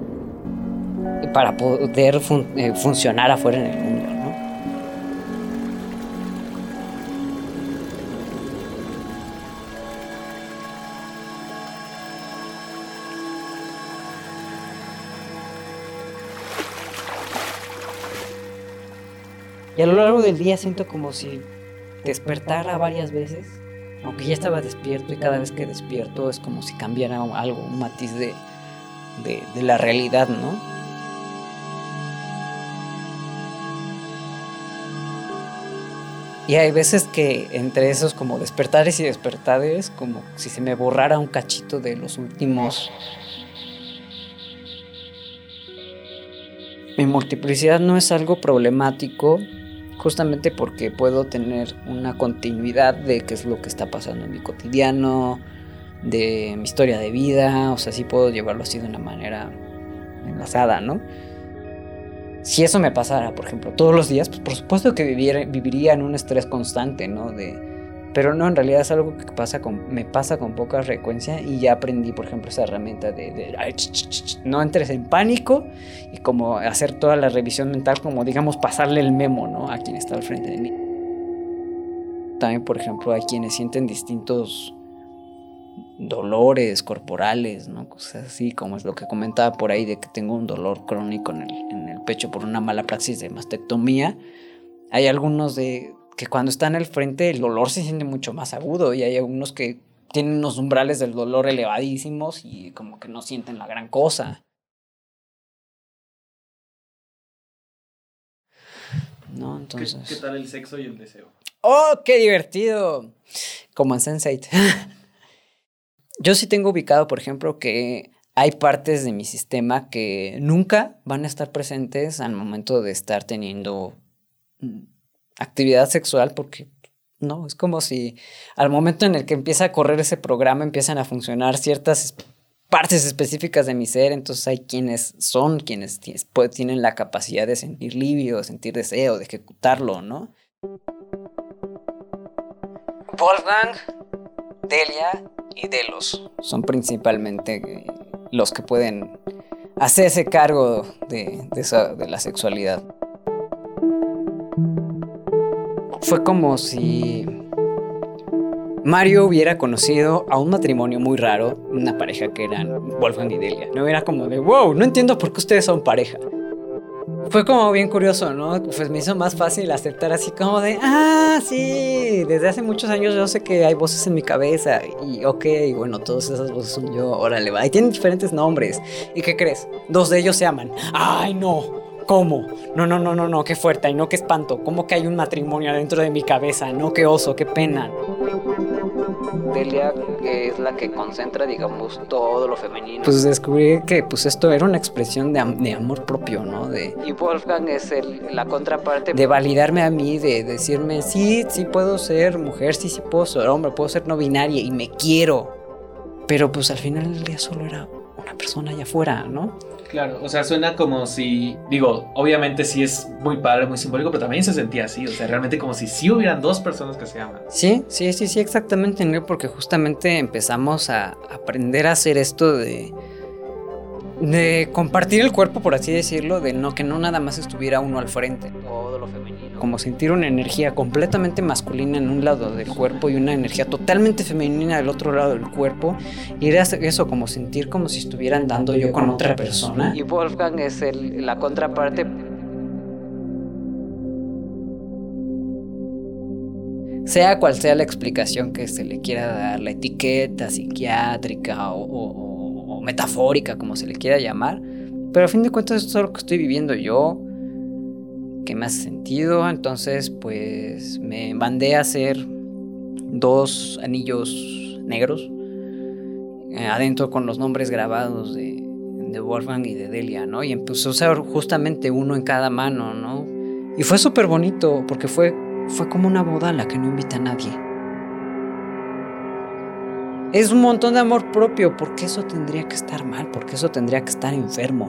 para poder eh, funcionar afuera en el mundo, ¿no? Y a lo largo del día siento como si despertara varias veces, aunque ya estaba despierto y cada vez que despierto es como si cambiara algo, un matiz de, de, la realidad, ¿no? Y hay veces que entre esos como despertares y despertares, como si se me borrara un cachito de los últimos... Mi multiplicidad no es algo problemático, justamente porque puedo tener una continuidad de qué es lo que está pasando en mi cotidiano, de mi historia de vida, o sea, sí puedo llevarlo así de una manera enlazada, ¿no? Si eso me pasara, por ejemplo, todos los días, pues por supuesto que viviría en un estrés constante, ¿no? De, pero no, en realidad es algo que pasa con, me pasa con poca frecuencia y ya aprendí, por ejemplo, esa herramienta de, no entres en pánico y como hacer toda la revisión mental, como digamos pasarle el memo ¿no? a quien está al frente de mí. También, por ejemplo, hay quienes sienten distintos dolores corporales, ¿no? Cosas así, como es lo que comentaba por ahí de que tengo un dolor crónico en el, en el pecho por una mala praxis de mastectomía. Hay algunos de, que cuando está en el frente el dolor se siente mucho más agudo y hay algunos que tienen unos umbrales del dolor elevadísimos y como que no sienten la gran cosa. ¿No? Entonces... ¿Qué, tal el sexo y el deseo? ¡Oh, qué divertido! Como en Sense8. (laughs) yo sí tengo ubicado, por ejemplo, que hay partes de mi sistema que nunca van a estar presentes al momento de estar teniendo actividad sexual porque no, es como si al momento en el que empieza a correr ese programa empiezan a funcionar ciertas partes específicas de mi ser, entonces hay quienes son, quienes tienen la capacidad de sentir livio, de sentir deseo, de ejecutarlo, ¿no? Wolfgang, Delia y Delos son principalmente eh, los que pueden hacerse cargo de, de la sexualidad. Fue como si Mario hubiera conocido a un matrimonio muy raro, una pareja que eran Wolfgang y Delia. No era como de, wow, no entiendo por qué ustedes son pareja. Fue como bien curioso, ¿no? Pues me hizo más fácil aceptar así como de, ah, sí, desde hace muchos años yo sé que hay voces en mi cabeza y ok, bueno, todas esas voces son yo, órale, va. Y tienen diferentes nombres. ¿Y qué crees? Dos de ellos se aman. Ay, no. ¿Cómo? No, no, no, no, no, qué fuerte, y no, qué espanto. ¿Cómo que hay un matrimonio dentro de mi cabeza? No, qué oso, qué pena. Delia, que es la que concentra, digamos, todo lo femenino. Pues descubrí que pues esto era una expresión de, amor propio, ¿no? De, y Wolfgang es el, la contraparte de validarme a mí, de decirme, sí, sí puedo ser mujer, sí, sí puedo ser hombre, puedo ser no binaria y me quiero. Pero pues al final del día solo era una persona allá afuera, ¿no? Claro, o sea, suena como si, digo, obviamente sí es muy padre, muy simbólico, pero también se sentía así, o sea, realmente como si sí hubieran dos personas que se aman. Sí, sí, sí, sí, exactamente, porque justamente empezamos a aprender a hacer esto de de compartir el cuerpo, por así decirlo, de no que no nada más estuviera uno al frente, todo lo femenino, como sentir una energía completamente masculina en un lado del cuerpo y una energía totalmente femenina del otro lado del cuerpo, y era eso como sentir como si estuvieran dando yo con otra persona. Y Wolfgang es el, la contraparte. Sea cual sea la explicación que se le quiera dar, la etiqueta psiquiátrica o metafórica, como se le quiera llamar. Pero a fin de cuentas esto es lo que estoy viviendo yo, que me hace sentido. Entonces, pues me mandé a hacer dos anillos negros eh, adentro con los nombres grabados de, de Wolfgang y de Delia, ¿no? Y empecé a usar justamente uno en cada mano, ¿no? Y fue súper bonito porque fue, fue como una boda a la que no invita a nadie. Es un montón de amor propio. porque eso tendría que estar mal? porque eso tendría que estar enfermo?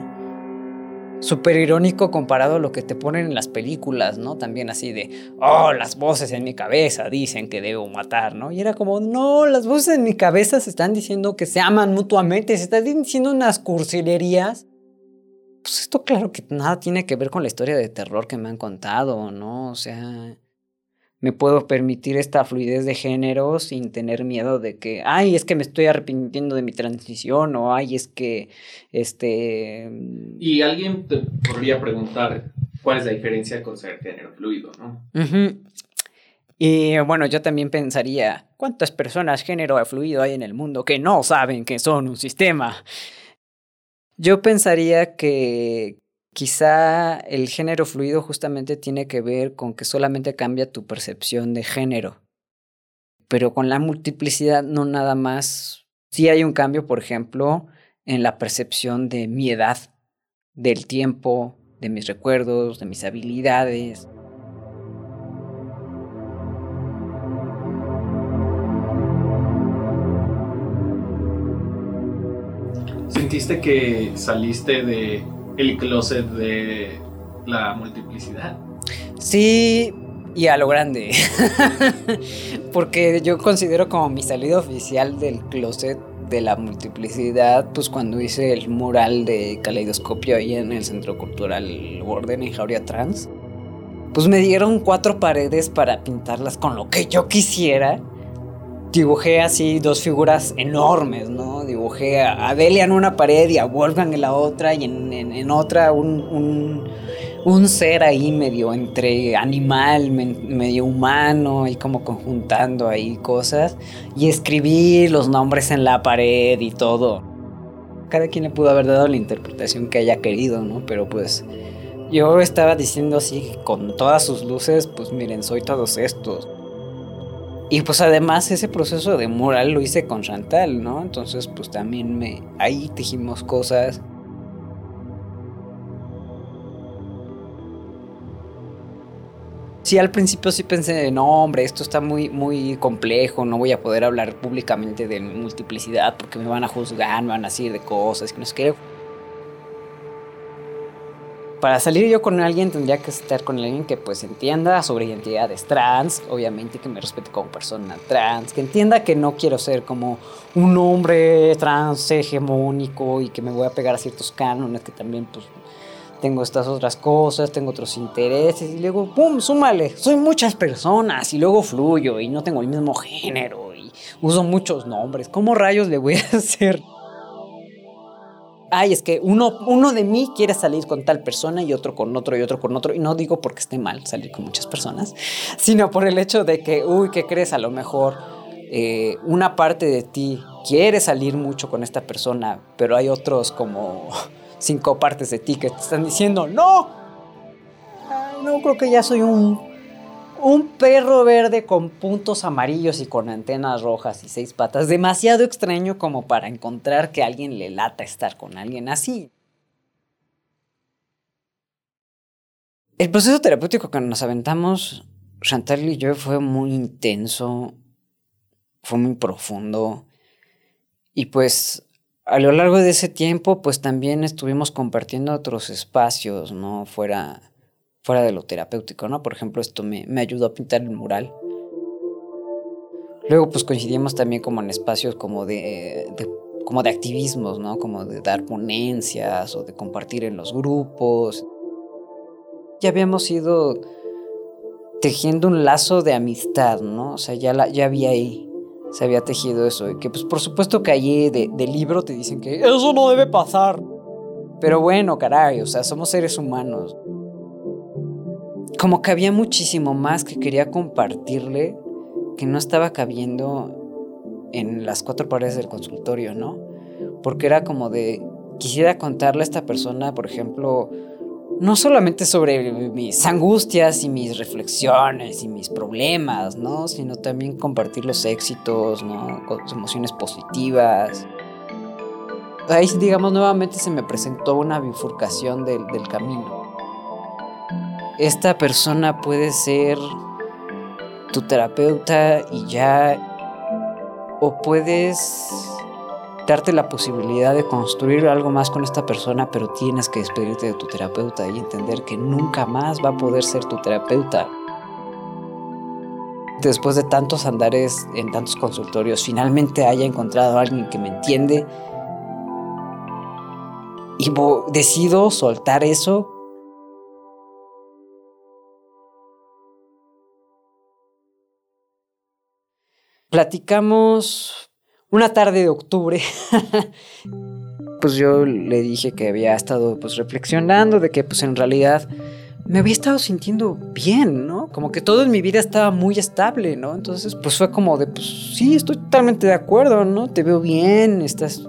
Súper irónico comparado a lo que te ponen en las películas, ¿no? También así de, oh, las voces en mi cabeza dicen que debo matar, ¿no? Y era como, no, las voces en mi cabeza se están diciendo que se aman mutuamente, se están diciendo unas cursilerías. Pues esto claro que nada tiene que ver con la historia de terror que me han contado, ¿no? O sea, me puedo permitir esta fluidez de género sin tener miedo de que, ay, es que me estoy arrepintiendo de mi transición o ay, es que, este... Y alguien te podría preguntar cuál es la diferencia con ser género fluido, ¿no? Y bueno, yo también pensaría, ¿cuántas personas género fluido hay en el mundo que no saben que son un sistema? Yo pensaría que, Quizá el género fluido justamente tiene que ver con que solamente cambia tu percepción de género. Pero con la multiplicidad no nada más. Sí hay un cambio, por ejemplo, en la percepción de mi edad, del tiempo, de mis recuerdos, de mis habilidades. ¿Sentiste que saliste de el closet de la multiplicidad. Sí, y a lo grande. (laughs) Porque yo considero como mi salida oficial del closet de la multiplicidad, pues cuando hice el mural de caleidoscopio ahí en el Centro Cultural Warden en Jauría Trans, pues me dieron cuatro paredes para pintarlas con lo que yo quisiera dibujé así dos figuras enormes, ¿no? Dibujé a Delia en una pared y a Wolfgang en la otra y en, otra un, un, ser ahí medio entre animal, medio humano y como conjuntando ahí cosas. Y escribí los nombres en la pared y todo. Cada quien le pudo haber dado la interpretación que haya querido, ¿no? Pero pues yo estaba diciendo así con todas sus luces, pues miren, soy todos estos Y pues además ese proceso de moral lo hice con Chantal, ¿no? Entonces pues también me ahí tejimos cosas. Sí, al principio sí pensé, no, hombre, esto está muy, muy complejo, no voy a poder hablar públicamente de multiplicidad porque me van a juzgar, me van a decir de cosas, que no sé qué para salir yo con alguien tendría que estar con alguien que pues entienda sobre identidades trans, obviamente que me respete como persona trans, que entienda que no quiero ser como un hombre trans hegemónico y que me voy a pegar a ciertos cánones que también pues tengo estas otras cosas, tengo otros intereses y luego, ¡pum!, súmale, soy muchas personas y luego fluyo y no tengo el mismo género y uso muchos nombres, ¿cómo rayos le voy a (laughs) hacer? Ay, es que uno, uno de mí quiere salir con tal persona y otro con otro y otro con otro. Y no digo porque esté mal salir con muchas personas, (laughs) sino por el hecho de que, uy, ¿qué crees? A lo mejor eh, una parte de ti quiere salir mucho con esta persona, pero hay otros como (laughs) cinco partes de ti que te están diciendo, no, no creo que ya soy un un perro verde con puntos amarillos y con antenas rojas y seis patas, demasiado extraño como para encontrar que alguien le lata estar con alguien así. El proceso terapéutico que nos aventamos, Chantal y yo, fue muy intenso, fue muy profundo. Y pues a lo largo de ese tiempo, pues también estuvimos compartiendo otros espacios, ¿no? Fuera fuera de lo terapéutico, ¿no? Por ejemplo, esto me, ayudó a pintar el mural. Luego, pues coincidimos también como en espacios como de, como de activismos, ¿no? Como de dar ponencias o de compartir en los grupos. Ya habíamos ido tejiendo un lazo de amistad, ¿no? O sea, ya, ya había ahí, se había tejido eso. Y que pues por supuesto que allí de, de libro te dicen que eso no debe pasar. Pero bueno, caray, o sea, somos seres humanos como que había muchísimo más que quería compartirle que no estaba cabiendo en las cuatro paredes del consultorio, ¿no? Porque era como de, quisiera contarle a esta persona, por ejemplo, no solamente sobre mis angustias y mis reflexiones y mis problemas, ¿no? Sino también compartir los éxitos, ¿no? Las emociones positivas. Ahí, digamos, nuevamente se me presentó una bifurcación del camino esta persona puede ser tu terapeuta y ya, o puedes darte la posibilidad de construir algo más con esta persona, pero tienes que despedirte de tu terapeuta y entender que nunca más va a poder ser tu terapeuta. Después de tantos andares en tantos consultorios, finalmente haya encontrado a alguien que me entiende y decido soltar eso Platicamos una tarde de octubre. (laughs) pues yo le dije que había estado pues reflexionando de que pues en realidad me había estado sintiendo bien, ¿no? Como que todo en mi vida estaba muy estable, ¿no? Entonces, pues fue como de, pues sí, estoy totalmente de acuerdo, ¿no? Te veo bien, estás,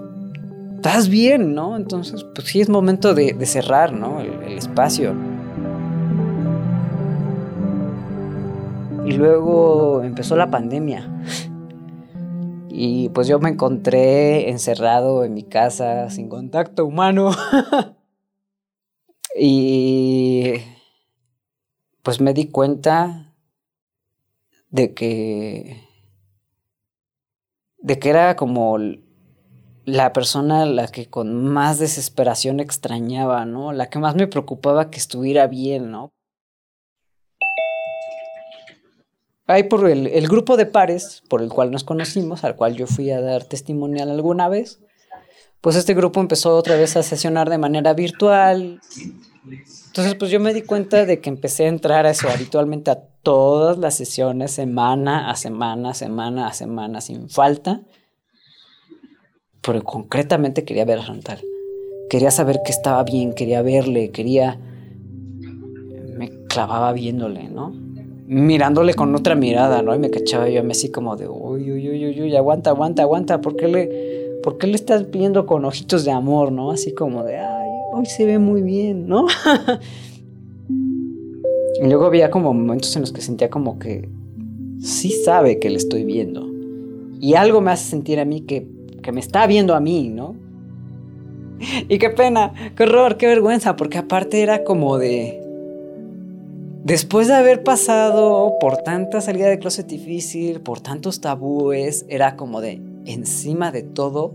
estás bien, ¿no? Entonces, pues sí es momento de, cerrar, ¿no? el espacio. Y luego empezó la pandemia. Y pues yo me encontré encerrado en mi casa sin contacto humano. (laughs) y pues me di cuenta de que de que era como la persona la que con más desesperación extrañaba, ¿no? La que más me preocupaba que estuviera bien, ¿no? Ahí por el, grupo de pares por el cual nos conocimos, al cual yo fui a dar testimonial alguna vez, pues este grupo empezó otra vez a sesionar de manera virtual. Entonces, pues yo me di cuenta de que empecé a entrar a eso habitualmente a todas las sesiones, semana a semana, semana a semana, sin falta. Pero concretamente quería ver a Chantal. Quería saber que estaba bien, quería verle, quería... Me clavaba viéndole, ¿no? Mirándole con otra mirada, ¿no? Y me cachaba yo así como de, uy, uy, uy, uy, aguanta, aguanta, aguanta, ¿por qué le, por qué le estás viendo con ojitos de amor, ¿no? Así como de, ay, hoy se ve muy bien, ¿no? (laughs) y luego había como momentos en los que sentía como que sí sabe que le estoy viendo. Y algo me hace sentir a mí que, que me está viendo a mí, ¿no? (laughs) Y qué pena, qué horror, qué vergüenza, porque aparte era como de... Después de haber pasado por tanta salida de closet difícil, por tantos tabúes, era como de, encima de todo,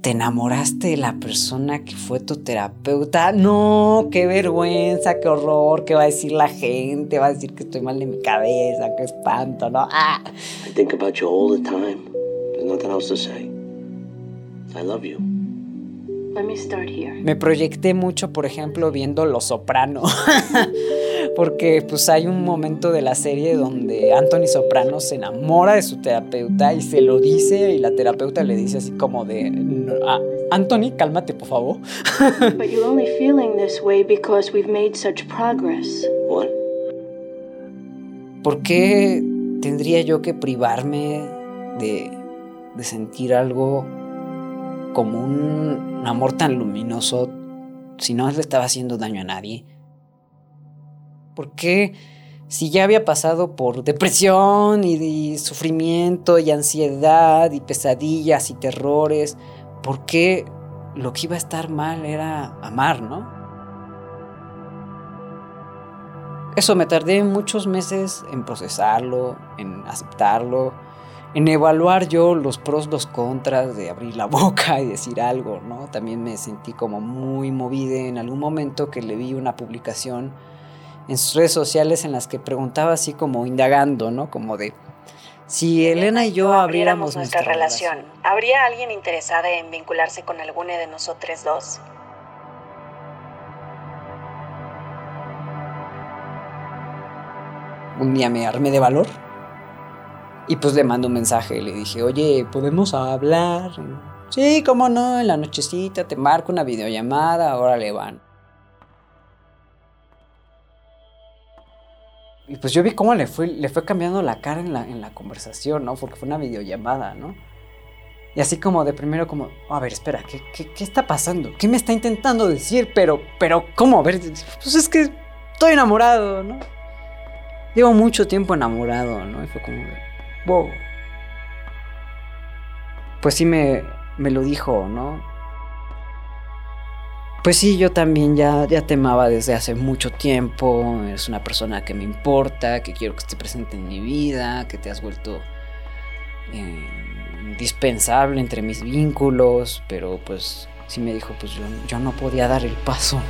te enamoraste de la persona que fue tu terapeuta. No, qué vergüenza, qué horror, qué va a decir la gente, va a decir que estoy mal de mi cabeza, qué espanto, ¿no? Ah. I think about you all the time. There's nothing else to say. I love you. Let me start here. Me proyecté mucho, por ejemplo, viendo Los Soprano. (laughs) Porque pues hay un momento de la serie donde Anthony Soprano se enamora de su terapeuta y se lo dice y la terapeuta le dice así como de ah, Anthony, cálmate por favor. (laughs) But you're only feeling this way because we've made such progress. What? ¿Por qué tendría yo que privarme de, de sentir algo como un amor tan luminoso si no le estaba haciendo daño a nadie? ¿Por qué si ya había pasado por depresión y, y sufrimiento y ansiedad y pesadillas y terrores, por qué lo que iba a estar mal era amar, ¿no? Eso me tardé muchos meses en procesarlo, en aceptarlo, en evaluar yo los pros, los contras de abrir la (laughs) boca y decir algo, ¿no? También me sentí como muy movida en algún momento que le vi una publicación en sus redes sociales en las que preguntaba así como indagando, ¿no? Como de si Elena y yo abriéramos nuestra, relación, ¿habría alguien interesada en vincularse con alguna de nosotros dos? Un día me armé de valor y pues le mando un mensaje, le dije, oye, ¿podemos hablar? Sí, cómo no, en la nochecita te marco una videollamada, ahora le van. Y pues yo vi cómo le fue, le fue cambiando la cara en la, en la conversación, ¿no? Porque fue una videollamada, ¿no? Y así como de primero como, a ver, espera, ¿qué, qué, qué está pasando? ¿Qué me está intentando decir? Pero, pero, ¿cómo? A ver, pues es que estoy enamorado, ¿no? Llevo mucho tiempo enamorado, ¿no? Y fue como, Pues sí me, me lo dijo, ¿no? Pues sí, yo también ya, ya te amaba desde hace mucho tiempo. Eres una persona que me importa, que quiero que esté presente en mi vida, que te has vuelto eh, indispensable entre mis vínculos. Pero pues sí me dijo, pues yo, yo no podía dar el paso.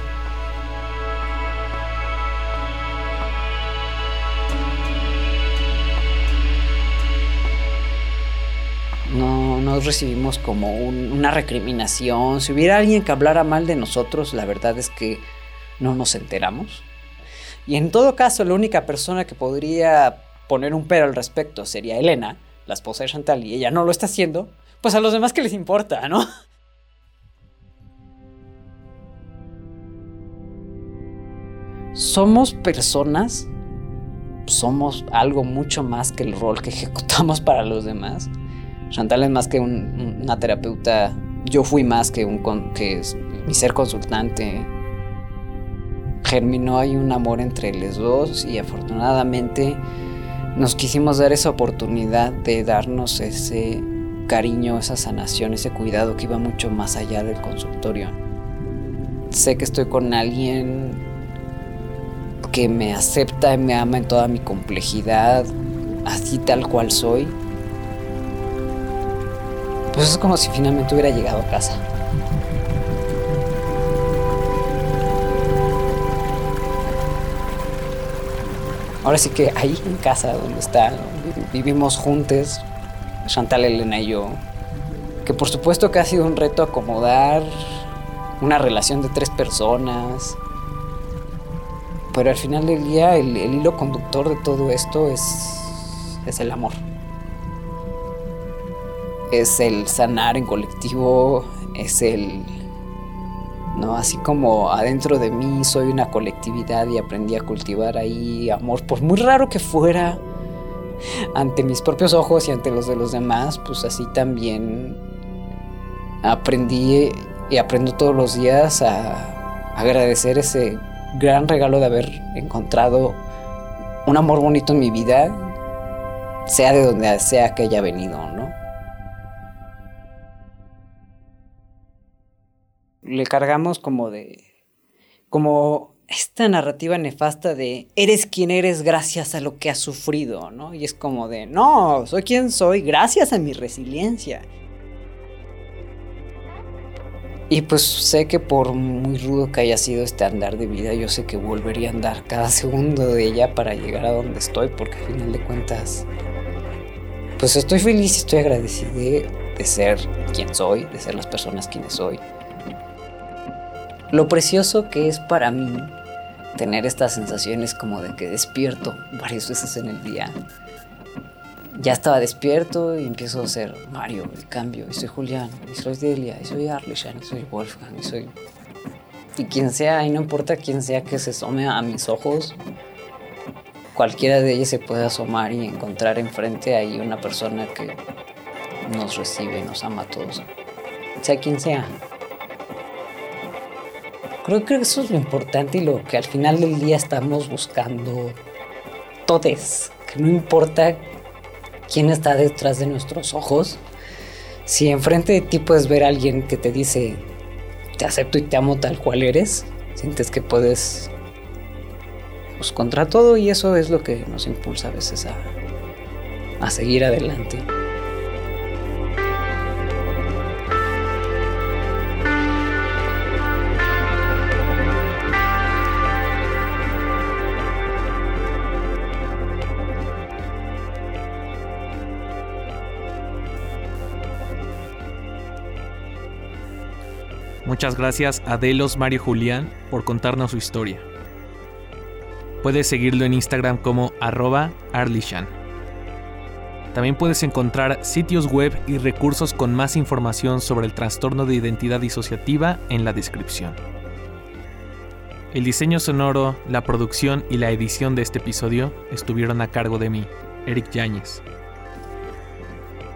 Recibimos como un- una recriminación. Si hubiera alguien que hablara mal de nosotros, la verdad es que no nos enteramos. Y en todo caso, la única persona que podría poner un pero al respecto sería Elena, la esposa de Chantal, y ella no lo está haciendo, pues a los demás que les importa, ¿no? Somos personas, somos algo mucho más que el rol que ejecutamos para los demás. Chantal es más que un- una terapeuta, yo fui más que, un que mi ser consultante. Germinó ahí un amor entre los dos y afortunadamente nos quisimos dar esa oportunidad de darnos ese cariño, esa sanación, ese cuidado que iba mucho más allá del consultorio. Sé que estoy con alguien que me acepta y me ama en toda mi complejidad, así tal cual soy. Pues es como si finalmente hubiera llegado a casa. Ahora sí que ahí en casa donde está, vi- vivimos juntos, Chantal, Elena y yo. Que por supuesto que ha sido un reto acomodar una relación de tres personas. Pero al final del día el, el hilo conductor de todo esto es, es el amor es el sanar en colectivo, es el... ¿no? Así como adentro de mí soy una colectividad y aprendí a cultivar ahí amor, por muy raro que fuera, ante mis propios ojos y ante los de los demás, pues así también aprendí y aprendo todos los días a agradecer ese gran regalo de haber encontrado un amor bonito en mi vida sea de donde sea que haya venido, ¿no? Le cargamos como de... como esta narrativa nefasta de eres quien eres gracias a lo que has sufrido, ¿no? Y es como de, no, soy quien soy gracias a mi resiliencia. Y pues sé que por muy rudo que haya sido este andar de vida, yo sé que volvería a andar cada segundo de ella para llegar a donde estoy, porque al final de cuentas, pues estoy feliz y estoy agradecido de, de ser quien soy, de ser las personas quienes soy. Lo precioso que es para mí tener estas sensaciones como de que despierto varias veces en el día. Ya estaba despierto y empiezo a ser Mario y cambio, y soy Julián, y soy Delia, y soy Arlishan, y soy Wolfgang, y soy... Y quien sea, y no importa quién sea que se asome a mis ojos, cualquiera de ellas se puede asomar y encontrar enfrente ahí una persona que nos recibe, nos ama a todos, sea quien sea. Creo que eso es lo importante y lo que al final del día estamos buscando todos. Que no importa quién está detrás de nuestros ojos, si enfrente de ti puedes ver a alguien que te dice, te acepto y te amo tal cual eres, sientes que puedes, pues contra todo y eso es lo que nos impulsa a veces a, a seguir adelante. Muchas gracias a Delos Mario Julián por contarnos su historia. Puedes seguirlo en Instagram como arroba arlishan. También puedes encontrar sitios web y recursos con más información sobre el trastorno de identidad disociativa en la descripción. El diseño sonoro, la producción y la edición de este episodio estuvieron a cargo de mí, Eric Yáñez.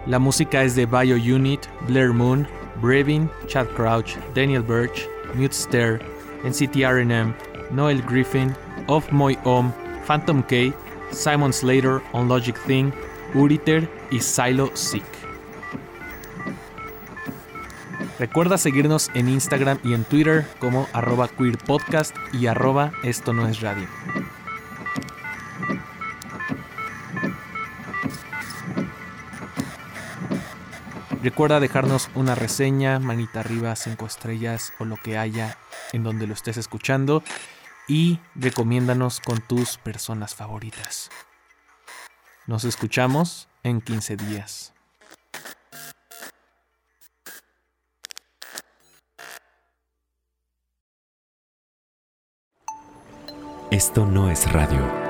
La música es de Bio Unit, Blair Moon, Brevin, Chad Crouch, Daniel Birch, Mute Stare, NCT RNM, Noel Griffin, Of Moy Om, Phantom K, Simon Slater on Logic Thing, Uriter y Silo Sick. Recuerda seguirnos en Instagram y en Twitter como arroba queerpodcast y arroba esto no es radio. Recuerda dejarnos una reseña, manita arriba, cinco estrellas o lo que haya en donde lo estés escuchando y recomiéndanos con tus personas favoritas. Nos escuchamos en 15 días. Esto no es radio.